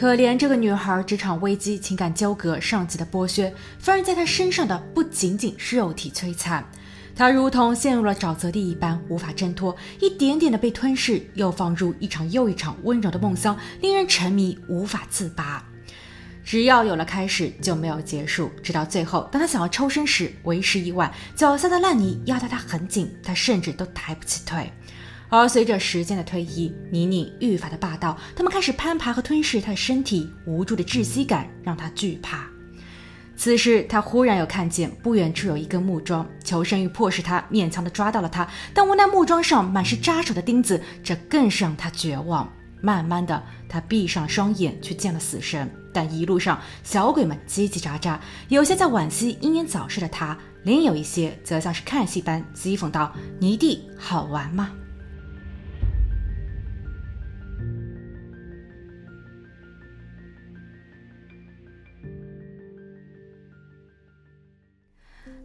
可怜这个女孩，职场危机、情感纠葛、上级的剥削，反而在她身上的不仅仅是肉体摧残，她如同陷入了沼泽地一般，无法挣脱，一点点的被吞噬，又放入一场又一场温柔的梦乡，令人沉迷，无法自拔。只要有了开始，就没有结束，直到最后，当她想要抽身时，为时已晚，脚下的烂泥压得她很紧，她甚至都抬不起腿。而随着时间的推移，泥泞愈发的霸道，他们开始攀爬和吞噬他的身体，无助的窒息感让他惧怕。此时，他忽然有看见不远处有一根木桩，求生欲迫使他勉强的抓到了它，但无奈木桩上满是扎手的钉子，这更是让他绝望。慢慢的，他闭上双眼去见了死神，但一路上小鬼们叽叽喳喳，有些在惋惜英年早逝的他，另有一些则像是看戏般讥讽道：“泥地好玩吗？”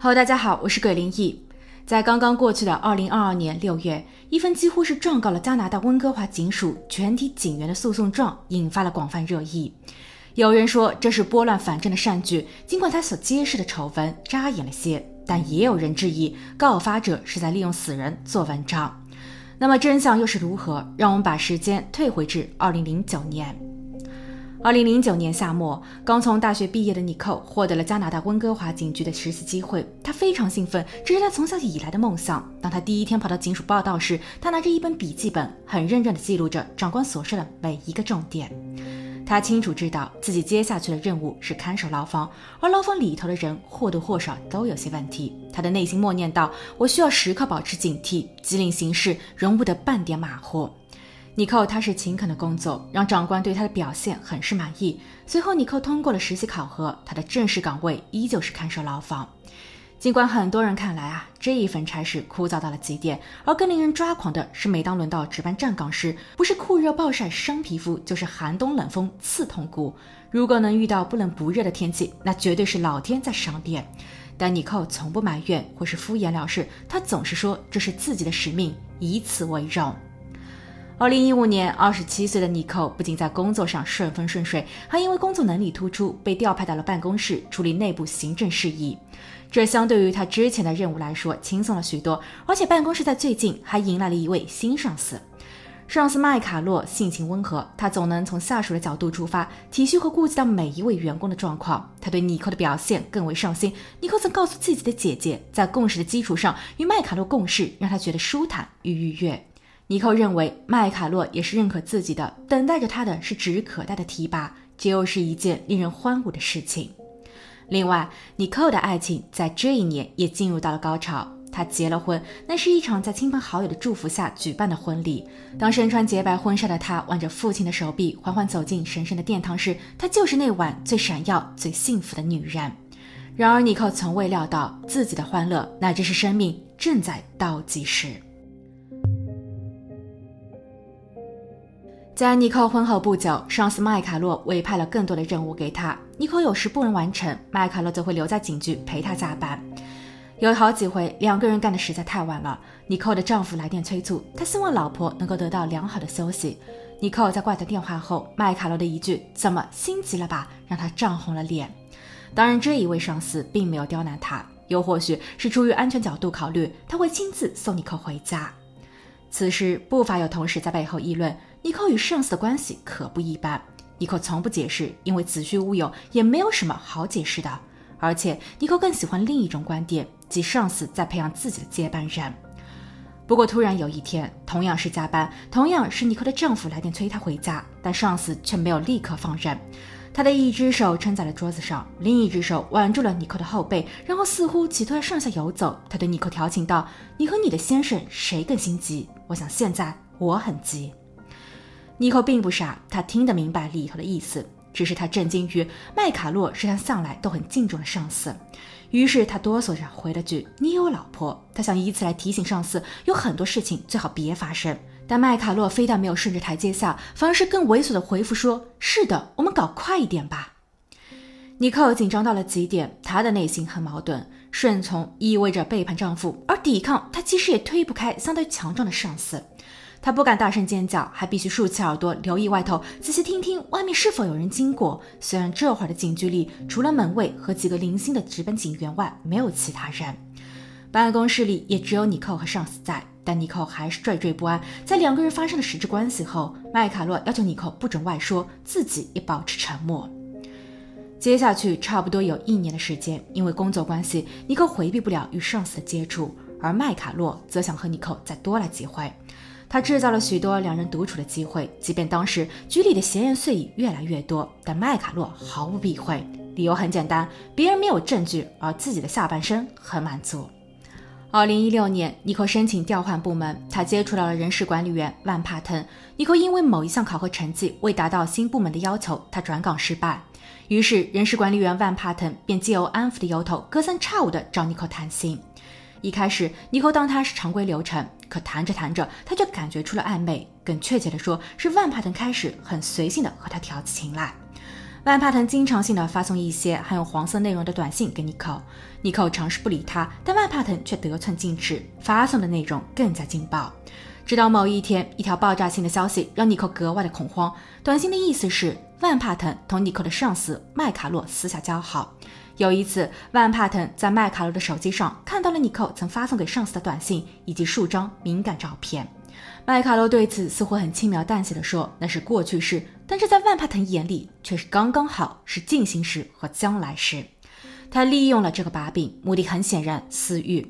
Hello，大家好，我是鬼灵异。在刚刚过去的二零二二年六月，一份几乎是状告了加拿大温哥华警署全体警员的诉讼状引发了广泛热议。有人说这是拨乱反正的善举，尽管他所揭示的丑闻扎眼了些，但也有人质疑告发者是在利用死人做文章。那么真相又是如何？让我们把时间退回至二零零九年。二零零九年夏末，刚从大学毕业的尼寇获得了加拿大温哥华警局的实习机会，他非常兴奋，这是他从小以来的梦想。当他第一天跑到警署报道时，他拿着一本笔记本，很认真地记录着长官所说的每一个重点。他清楚知道自己接下去的任务是看守牢房，而牢房里头的人或多或少都有些问题。他的内心默念道：“我需要时刻保持警惕，机灵行事，容不得半点马虎。”尼克他是勤恳的工作，让长官对他的表现很是满意。随后，尼克通过了实习考核，他的正式岗位依旧是看守牢房。尽管很多人看来啊，这一份差事枯燥到了极点，而更令人抓狂的是，每当轮到值班站岗时，不是酷热暴晒伤皮肤，就是寒冬冷风刺痛骨。如果能遇到不冷不热的天气，那绝对是老天在赏脸。但尼寇从不埋怨或是敷衍了事，他总是说这是自己的使命，以此为荣。二零一五年，二十七岁的尼寇不仅在工作上顺风顺水，还因为工作能力突出，被调派到了办公室处理内部行政事宜。这相对于他之前的任务来说，轻松了许多。而且办公室在最近还迎来了一位新上司，上司麦卡洛性情温和，他总能从下属的角度出发，体恤和顾及到每一位员工的状况。他对尼寇的表现更为上心。尼寇曾告诉自己的姐姐，在共识的基础上与麦卡洛共事，让他觉得舒坦与愉悦。尼寇认为麦卡洛也是认可自己的，等待着他的是指日可待的提拔，这又是一件令人欢舞的事情。另外，尼寇的爱情在这一年也进入到了高潮，他结了婚，那是一场在亲朋好友的祝福下举办的婚礼。当身穿洁白婚纱的他挽着父亲的手臂，缓缓走进神圣的殿堂时，她就是那晚最闪耀、最幸福的女人。然而，尼寇从未料到自己的欢乐，乃至是生命正在倒计时。在尼寇婚后不久，上司麦卡洛委派了更多的任务给他。尼寇有时不能完成，麦卡洛则会留在警局陪他加班。有好几回，两个人干的实在太晚了。尼寇的丈夫来电催促，他希望老婆能够得到良好的休息。尼寇在挂断电话后，麦卡洛的一句“怎么心急了吧”让他涨红了脸。当然，这一位上司并没有刁难他，又或许是出于安全角度考虑，他会亲自送尼寇回家。此时，不乏有同事在背后议论。尼克与上司的关系可不一般。尼克从不解释，因为子虚乌有，也没有什么好解释的。而且，尼克更喜欢另一种观点，即上司在培养自己的接班人。不过，突然有一天，同样是加班，同样是尼克的丈夫来电催她回家，但上司却没有立刻放人。他的一只手撑在了桌子上，另一只手挽住了尼克的后背，然后似乎企图要上下游走。他对尼克调情道：“你和你的先生谁更心急？我想现在我很急。”尼克并不傻，他听得明白里头的意思，只是他震惊于麦卡洛是他向来都很敬重的上司，于是他哆嗦着回了句：“你有老婆。”他想以此来提醒上司，有很多事情最好别发生。但麦卡洛非但没有顺着台阶下，反而是更猥琐的回复说：“是的，我们搞快一点吧。”尼克紧张到了极点，她的内心很矛盾，顺从意味着背叛丈夫，而抵抗她其实也推不开相对强壮的上司。他不敢大声尖叫，还必须竖起耳朵，留意外头，仔细听听外面是否有人经过。虽然这会儿的警局里除了门卫和几个零星的值班警员外，没有其他人，办公室里也只有尼克和上司在。但尼克还是惴惴不安。在两个人发生了实质关系后，麦卡洛要求尼克不准外说，自己也保持沉默。接下去差不多有一年的时间，因为工作关系，尼克回避不了与上司的接触，而麦卡洛则想和尼克再多来几回。他制造了许多两人独处的机会，即便当时局里的闲言碎语越来越多，但麦卡洛毫不避讳。理由很简单，别人没有证据，而自己的下半身很满足。二零一六年，尼克申请调换部门，他接触到了人事管理员万帕腾。尼克因为某一项考核成绩未达到新部门的要求，他转岗失败。于是，人事管理员万帕腾便借由安抚的由头，隔三差五的找尼克谈心。一开始，尼寇当他是常规流程，可谈着谈着，他就感觉出了暧昧。更确切的说，是万帕腾开始很随性的和他调起情来。万帕腾经常性的发送一些含有黄色内容的短信给尼寇，尼寇尝试不理他，但万帕腾却得寸进尺，发送的内容更加劲爆。直到某一天，一条爆炸性的消息让尼寇格外的恐慌。短信的意思是，万帕腾同尼寇的上司麦卡洛私下交好。有一次，万帕腾在麦卡洛的手机上看到了尼寇曾发送给上司的短信以及数张敏感照片。麦卡洛对此似乎很轻描淡写的说：“那是过去式。”但是在万帕腾眼里却是刚刚好，是进行时和将来时。他利用了这个把柄，目的很显然，私欲。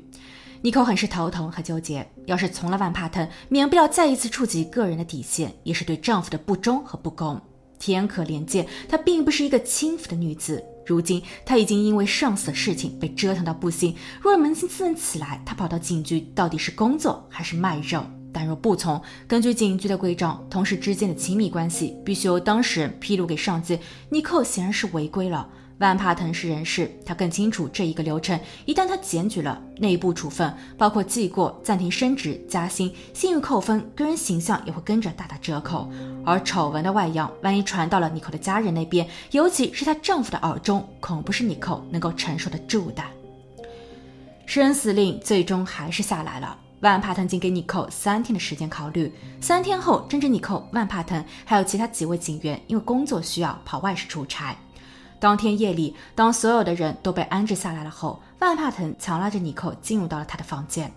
尼寇很是头疼和纠结。要是从了万帕腾，免不了再一次触及个人的底线，也是对丈夫的不忠和不公。天可怜见，她并不是一个轻浮的女子。如今他已经因为上司的事情被折腾到不行。若扪心自问起来，他跑到警局到底是工作还是卖肉？但若不从，根据警局的规章，同事之间的亲密关系必须由当事人披露给上级。尼克显然是违规了。万帕腾是人事，他更清楚这一个流程。一旦他检举了，内部处分包括记过、暂停升职、加薪、信誉扣分，个人形象也会跟着大打折扣。而丑闻的外扬，万一传到了妮蔻的家人那边，尤其是她丈夫的耳中，恐不是妮蔻能够承受得住的。生死令最终还是下来了。万帕腾仅给妮蔻三天的时间考虑。三天后，正值妮蔻、万帕腾还有其他几位警员因为工作需要跑外市出差。当天夜里，当所有的人都被安置下来了后，万帕腾强拉着尼寇进入到了他的房间。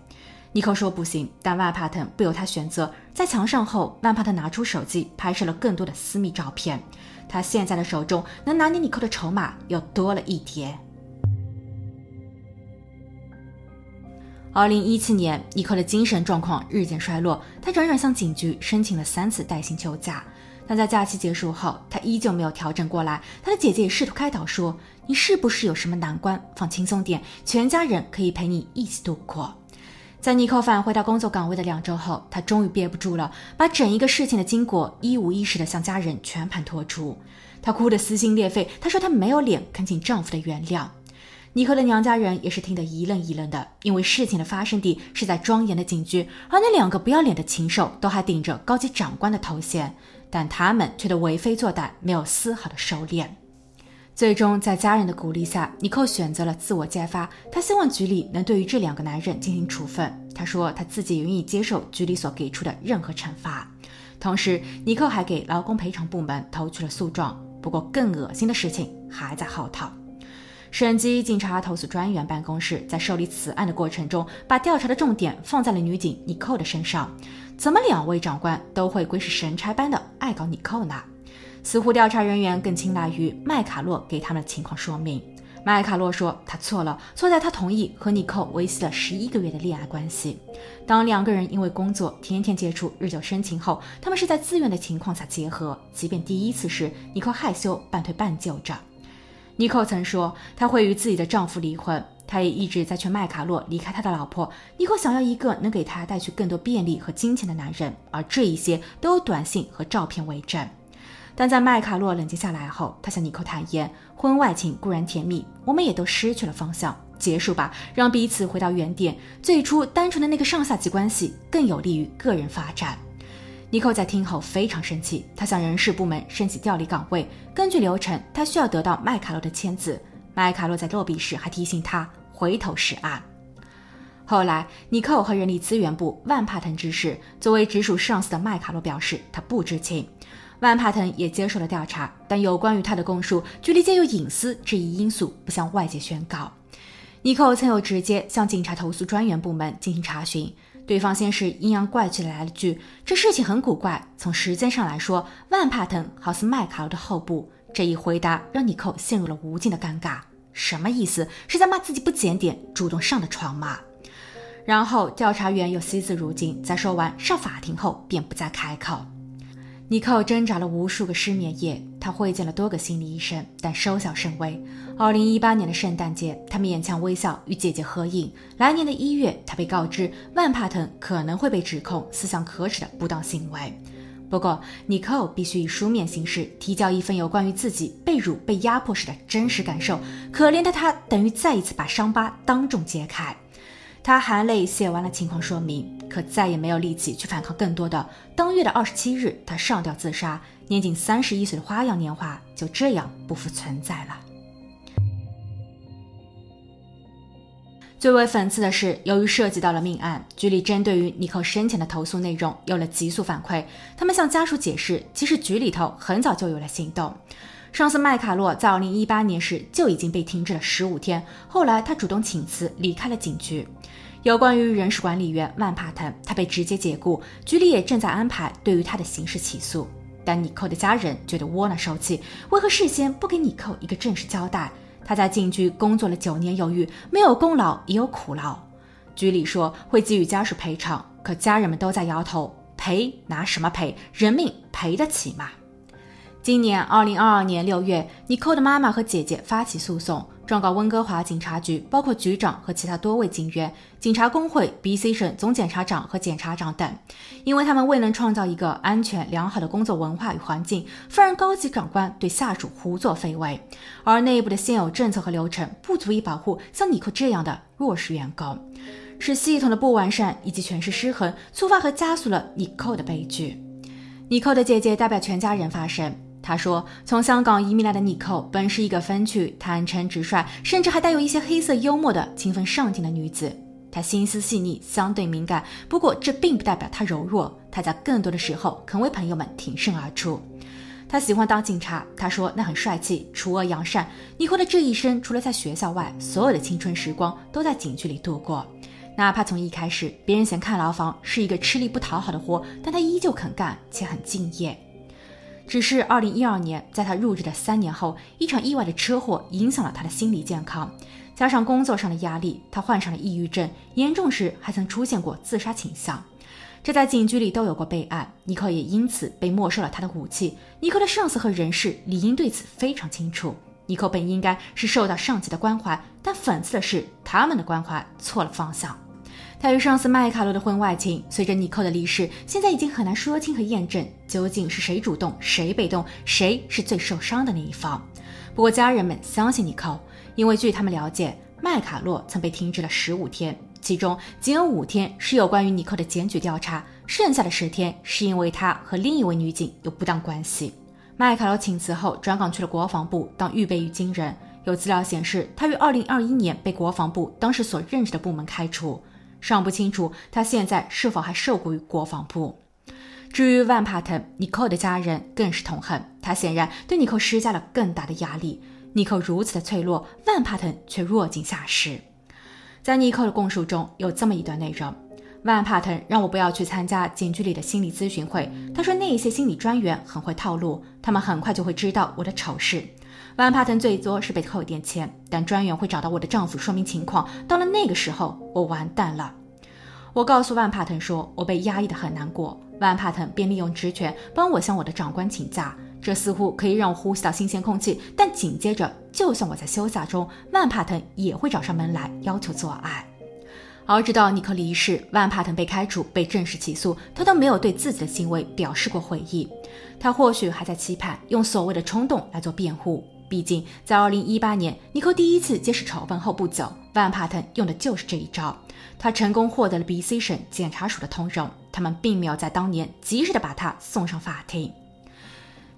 尼寇说不行，但万帕腾不由他选择。在墙上后，万帕腾拿出手机拍摄了更多的私密照片。他现在的手中能拿捏尼寇的筹码又多了一叠。二零一七年，尼寇的精神状况日渐衰落，他辗转向警局申请了三次带薪休假。但在假期结束后，他依旧没有调整过来。他的姐姐也试图开导说：“你是不是有什么难关？放轻松点，全家人可以陪你一起度过。”在尼寇返回到工作岗位的两周后，他终于憋不住了，把整一个事情的经过一五一十地向家人全盘托出。她哭得撕心裂肺，她说她没有脸恳请丈夫的原谅。尼克的娘家人也是听得一愣一愣的，因为事情的发生地是在庄严的警局，而那两个不要脸的禽兽都还顶着高级长官的头衔。但他们却都为非作歹，没有丝毫的收敛。最终，在家人的鼓励下，尼克选择了自我揭发。他希望局里能对于这两个男人进行处分。他说他自己愿意接受局里所给出的任何惩罚。同时，尼克还给劳工赔偿部门投去了诉状。不过，更恶心的事情还在后头。审计警察投诉专员办公室在受理此案的过程中，把调查的重点放在了女警尼寇的身上。怎么两位长官都会鬼使神差般的爱搞尼寇呢？似乎调查人员更青睐于麦卡洛给他们的情况说明。麦卡洛说他错了，错在他同意和尼寇维系了十一个月的恋爱关系。当两个人因为工作天天接触，日久生情后，他们是在自愿的情况下结合。即便第一次时尼寇害羞半推半就着。妮蔻曾说她会与自己的丈夫离婚。她也一直在劝麦卡洛离开他的老婆。妮蔻想要一个能给她带去更多便利和金钱的男人，而这一些都有短信和照片为证。但在麦卡洛冷静下来后，他向妮蔻坦言：婚外情固然甜蜜，我们也都失去了方向，结束吧，让彼此回到原点。最初单纯的那个上下级关系更有利于个人发展。尼寇在听后非常生气，他向人事部门申请调离岗位。根据流程，他需要得到麦卡洛的签字。麦卡洛在落笔时还提醒他。回头是岸。后来，尼寇和人力资源部万帕腾之事作为直属上司的麦卡洛表示他不知情。万帕腾也接受了调查，但有关于他的供述，局里皆有隐私这一因素不向外界宣告。尼寇曾有直接向警察投诉专员部门进行查询，对方先是阴阳怪气的来了句：“这事情很古怪，从时间上来说，万帕腾好似麦卡洛的后部。”这一回答让尼寇陷入了无尽的尴尬。什么意思？是在骂自己不检点，主动上的床吗？然后调查员又惜字如金，在说完上法庭后便不再开口。尼寇挣扎了无数个失眠夜，他会见了多个心理医生，但收效甚微。二零一八年的圣诞节，他勉强微笑与姐姐合影。来年的一月，他被告知万帕腾可能会被指控思想可耻的不当行为。不过，尼寇必须以书面形式提交一份有关于自己被辱、被压迫时的真实感受。可怜的他，等于再一次把伤疤当众揭开。他含泪写完了情况说明，可再也没有力气去反抗更多的。当月的二十七日，他上吊自杀，年仅三十一岁的花样年华就这样不复存在了。最为讽刺的是，由于涉及到了命案，局里针对于尼克生前的投诉内容有了急速反馈。他们向家属解释，其实局里头很早就有了行动。上司麦卡洛在二零一八年时就已经被停职了十五天，后来他主动请辞离开了警局。有关于人事管理员万帕腾，他被直接解雇，局里也正在安排对于他的刑事起诉。但尼寇的家人觉得窝囊受气，为何事先不给尼寇一个正式交代？他在禁局工作了九年有余，没有功劳也有苦劳。局里说会给予家属赔偿，可家人们都在摇头，赔拿什么赔？人命赔得起吗？今年二零二二年六月，尼寇的妈妈和姐姐发起诉讼，状告温哥华警察局，包括局长和其他多位警员、警察工会、BC 省总检察长和检察长等，因为他们未能创造一个安全良好的工作文化与环境，放任高级长官对下属胡作非为，而内部的现有政策和流程不足以保护像尼寇这样的弱势员工，是系统的不完善以及权势失衡，触发和加速了尼寇的悲剧。尼寇的姐姐代表全家人发声。他说：“从香港移民来的妮蔻本是一个风趣、坦诚、直率，甚至还带有一些黑色幽默的勤奋上进的女子。她心思细腻，相对敏感。不过，这并不代表她柔弱。她在更多的时候肯为朋友们挺身而出。她喜欢当警察，她说那很帅气，除恶扬善。妮蔻的这一生，除了在学校外，所有的青春时光都在警局里度过。哪怕从一开始，别人嫌看牢房是一个吃力不讨好的活，但他依旧肯干，且很敬业。”只是二零一二年，在他入职的三年后，一场意外的车祸影响了他的心理健康，加上工作上的压力，他患上了抑郁症，严重时还曾出现过自杀倾向。这在警局里都有过备案，尼克也因此被没收了他的武器。尼克的上司和人事理应对此非常清楚。尼克本应该是受到上级的关怀，但讽刺的是，他们的关怀错了方向。他与上司麦卡洛的婚外情，随着尼克的离世，现在已经很难说清和验证究竟是谁主动，谁被动，谁是最受伤的那一方。不过家人们相信尼克，因为据他们了解，麦卡洛曾被停职了十五天，其中仅有五天是有关于尼克的检举调查，剩下的十天是因为他和另一位女警有不当关系。麦卡洛请辞后转岗去了国防部当预备役军人，有资料显示，他于二零二一年被国防部当时所任职的部门开除。尚不清楚他现在是否还受雇于国防部。至于万帕腾，尼寇的家人更是痛恨他，显然对尼寇施加了更大的压力。尼寇如此的脆弱，万帕腾却落井下石。在尼寇的供述中有这么一段内容：万帕腾让我不要去参加警局里的心理咨询会，他说那一些心理专员很会套路，他们很快就会知道我的丑事。万帕腾最多是被扣一点钱，但专员会找到我的丈夫说明情况。到了那个时候，我完蛋了。我告诉万帕腾说，我被压抑的很难过。万帕腾便利用职权帮我向我的长官请假，这似乎可以让我呼吸到新鲜空气。但紧接着，就算我在休假中，万帕腾也会找上门来要求做爱。而直到尼克离世，万帕腾被开除、被正式起诉，他都没有对自己的行为表示过悔意。他或许还在期盼用所谓的冲动来做辩护。毕竟，在2018年尼克第一次揭示丑闻后不久，万帕腾用的就是这一招。他成功获得了 BC 省检察署的通融，他们并没有在当年及时的把他送上法庭。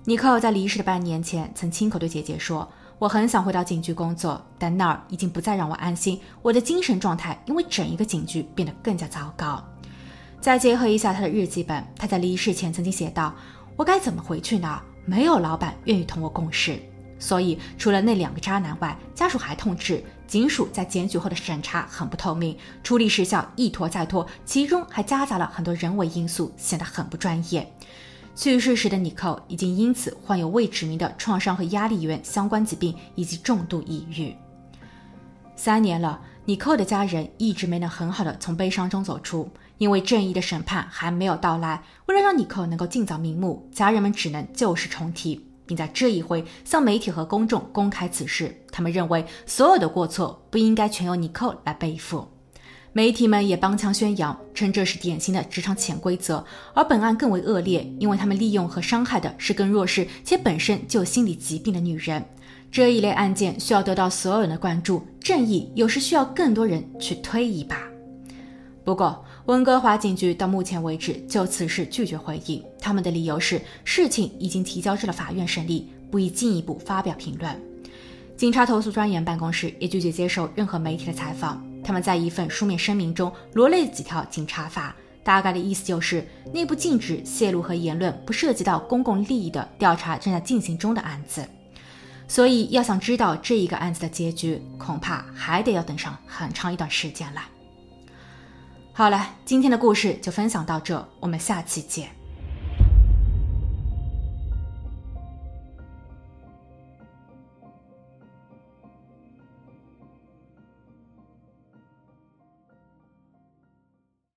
尼克在离世的半年前曾亲口对姐姐说：“我很想回到警局工作，但那儿已经不再让我安心。我的精神状态因为整一个警局变得更加糟糕。再结合一下他的日记本，他在离世前曾经写道：“我该怎么回去呢？没有老板愿意同我共事。”所以，除了那两个渣男外，家属还痛斥警署在检举后的审查很不透明，处理时效一拖再拖，其中还夹杂了很多人为因素，显得很不专业。去世时的尼寇已经因此患有未指明的创伤和压力源相关疾病以及重度抑郁。三年了，尼寇的家人一直没能很好的从悲伤中走出，因为正义的审判还没有到来。为了让尼寇能够尽早瞑目，家人们只能旧事重提，并在这一回向媒体和公众公开此事。他们认为所有的过错不应该全由尼寇来背负。媒体们也帮腔宣扬，称这是典型的职场潜规则，而本案更为恶劣，因为他们利用和伤害的是更弱势且本身就有心理疾病的女人。这一类案件需要得到所有人的关注，正义有时需要更多人去推一把。不过，温哥华警局到目前为止就此事拒绝回应，他们的理由是事情已经提交至了法院审理，不宜进一步发表评论。警察投诉专员办公室也拒绝接受任何媒体的采访。他们在一份书面声明中罗列了几条警察法，大概的意思就是内部禁止泄露和言论不涉及到公共利益的调查正在进行中的案子。所以，要想知道这一个案子的结局，恐怕还得要等上很长一段时间了。好了，今天的故事就分享到这，我们下期见。